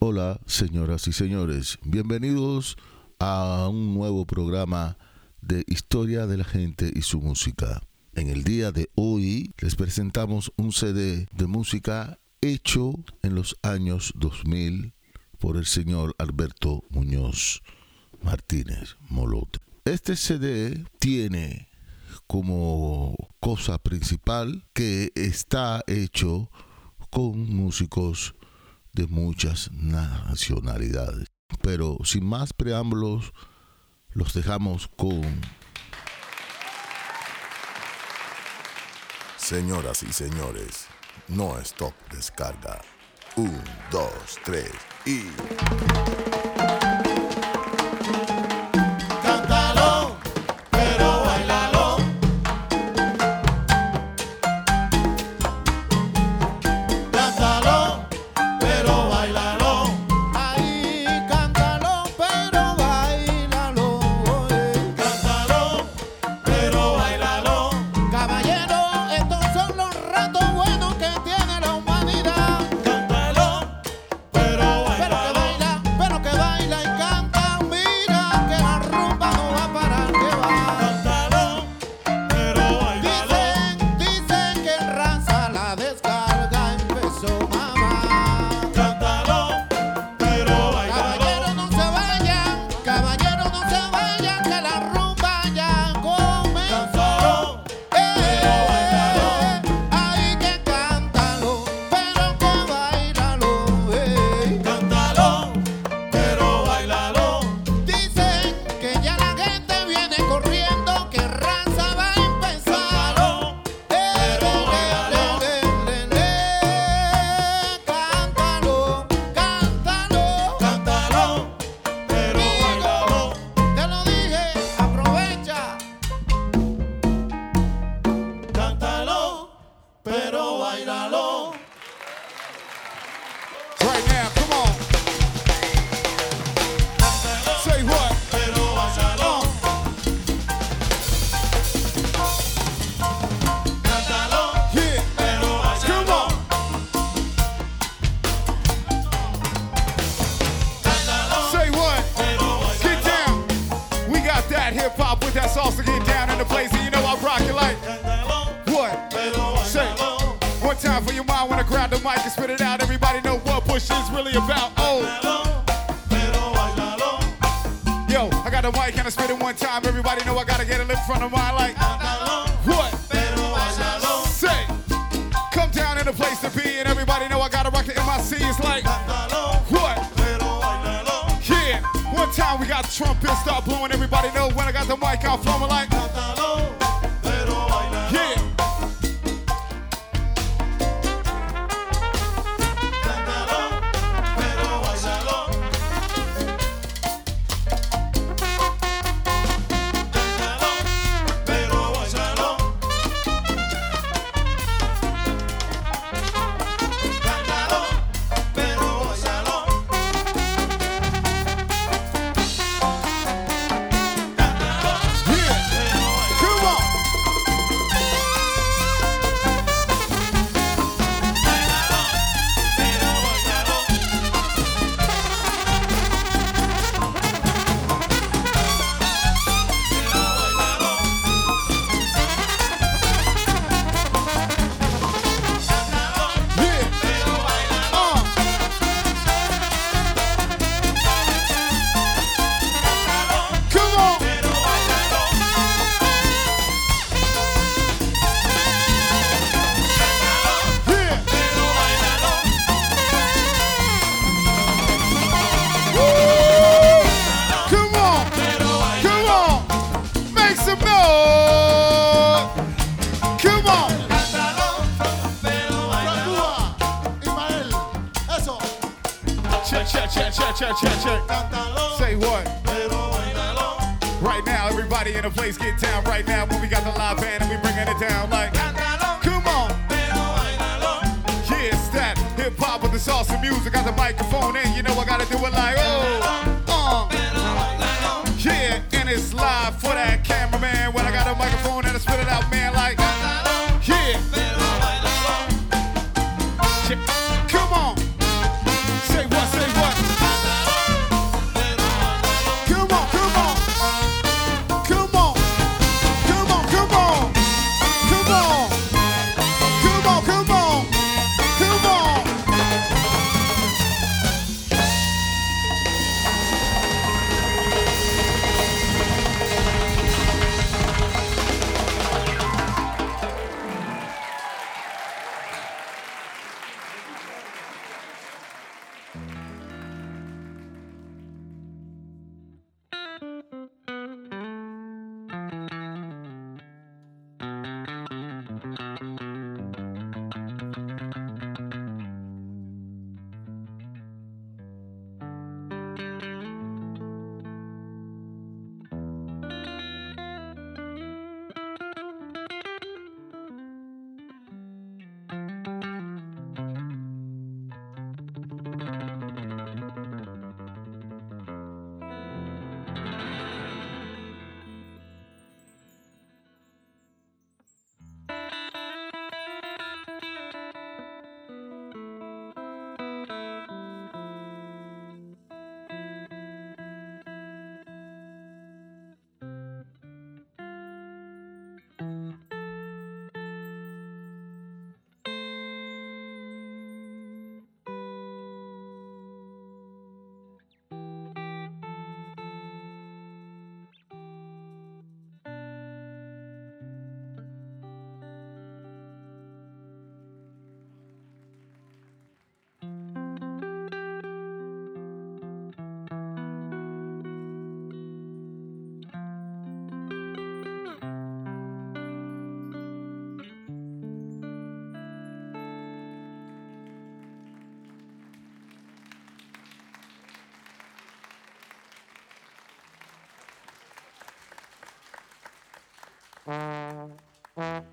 Hola, señoras y señores. Bienvenidos a un nuevo programa de Historia de la gente y su música. En el día de hoy les presentamos un CD de música hecho en los años 2000 por el señor Alberto Muñoz Martínez Molot. Este CD tiene como cosa principal que está hecho con músicos de muchas nacionalidades. Pero sin más preámbulos, los dejamos con... Señoras y señores, no stop descarga. Un, dos, tres y... Oh. Yo, I got a mic and I spit it one time? Everybody know I gotta get it in front of my like. What? Say, come down in a place to be, and everybody know I gotta rock the MIC. It's like, what? Yeah, one time we got the trumpet, start blowing. Everybody know when I got the mic out, flowing like. place get down right now when we got the live band and we bringing it down like. Come on. Yeah, it's that hip hop with the sauce and music. Got the microphone and you know I gotta do it like oh. Uh. Yeah, and it's live for that cameraman. When I got a microphone and I spit it out, man, like. Mm-hmm.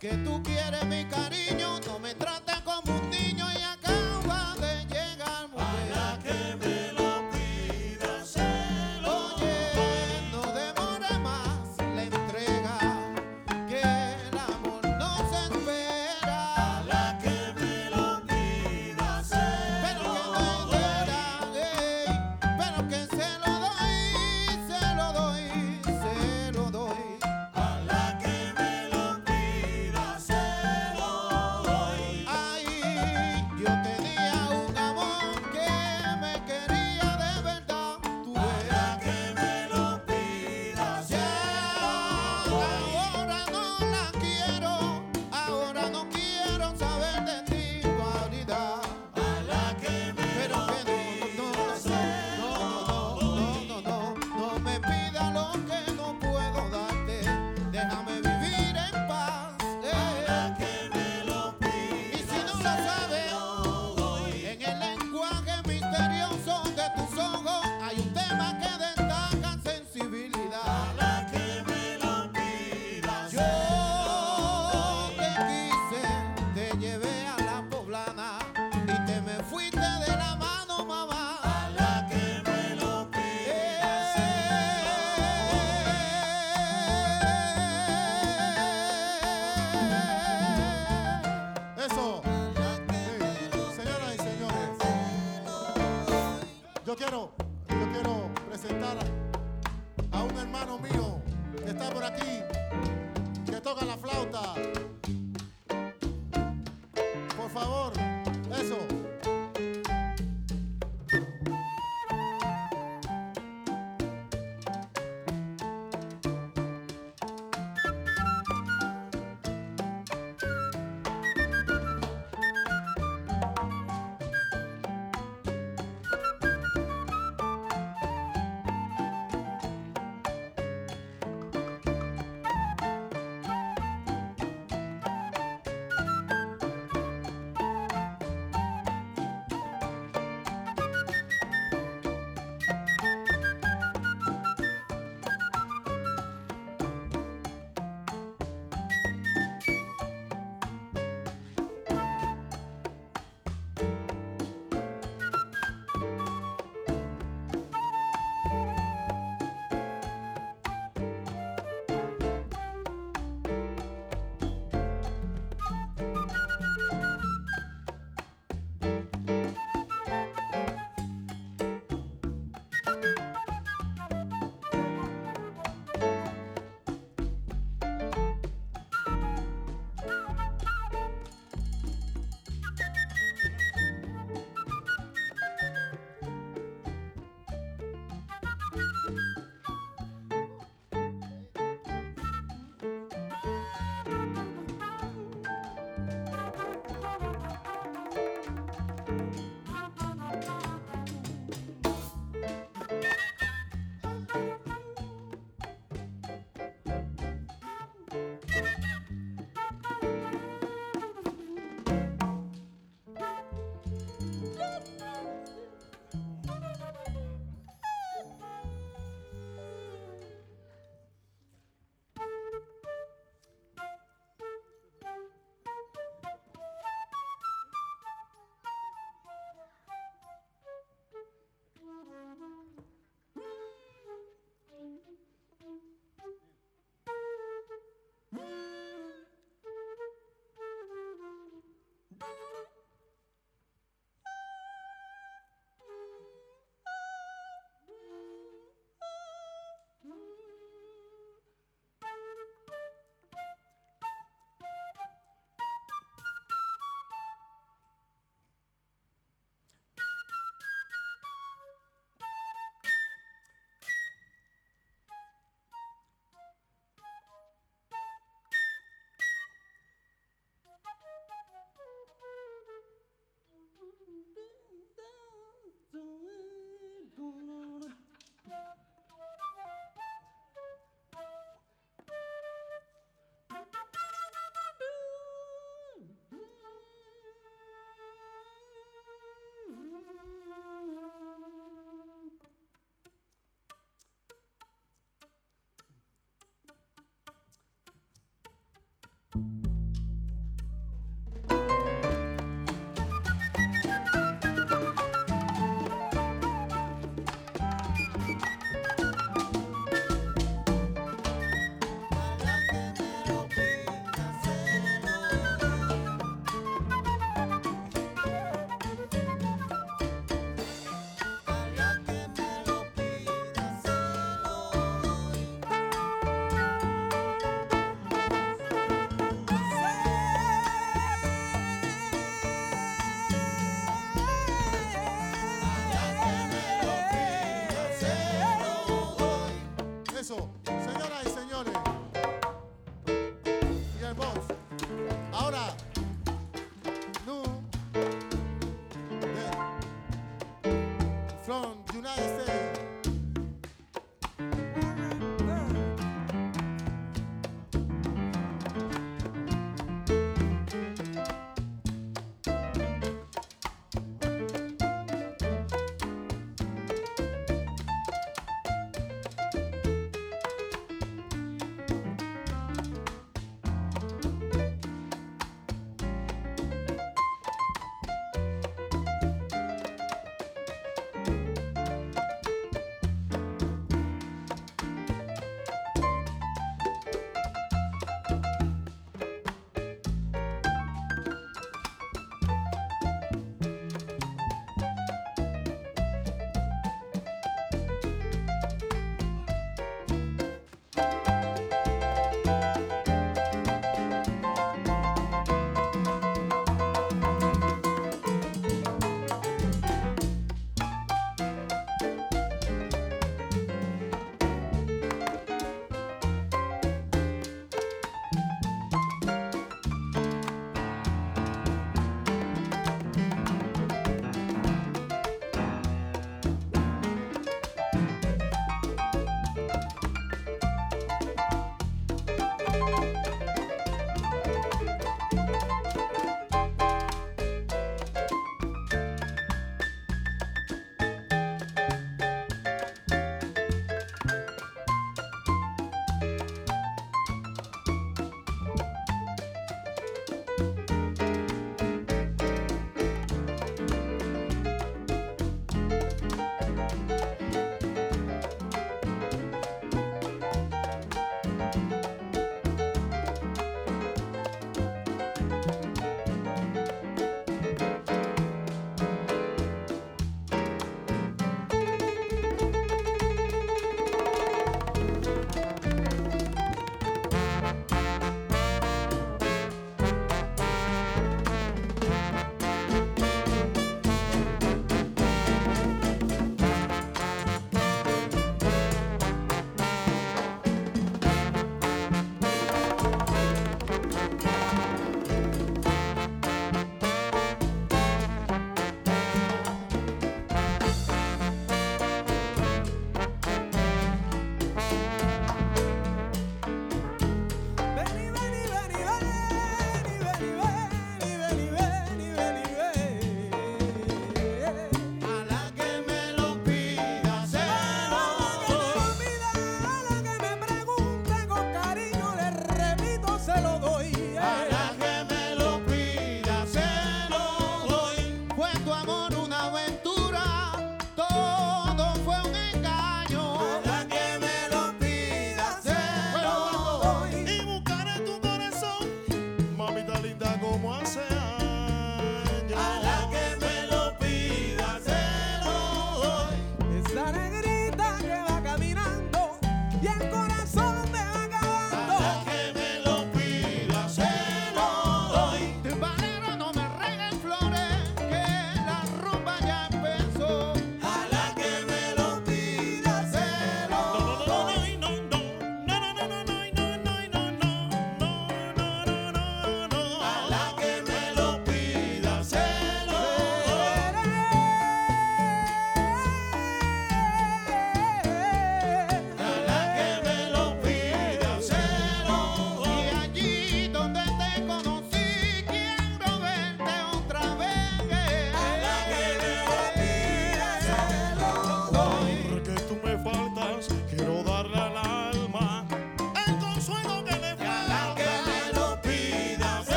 que tú quieres mi canal.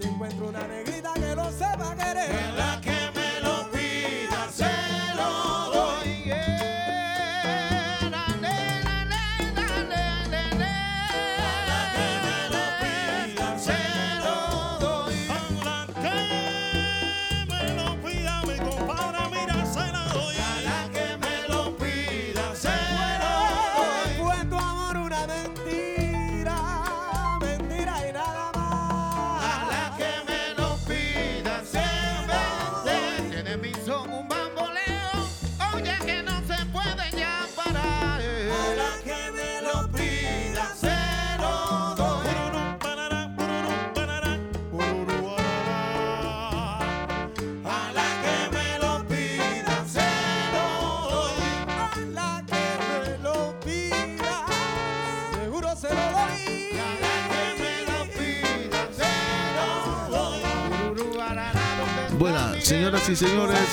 Si encuentro una negrita que no sepa querer. Bueno, señoras y señores,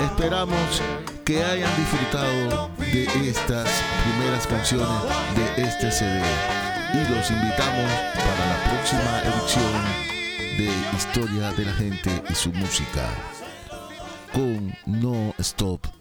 esperamos que hayan disfrutado de estas primeras canciones de este CD y los invitamos para la próxima edición de Historia de la Gente y su música con No Stop.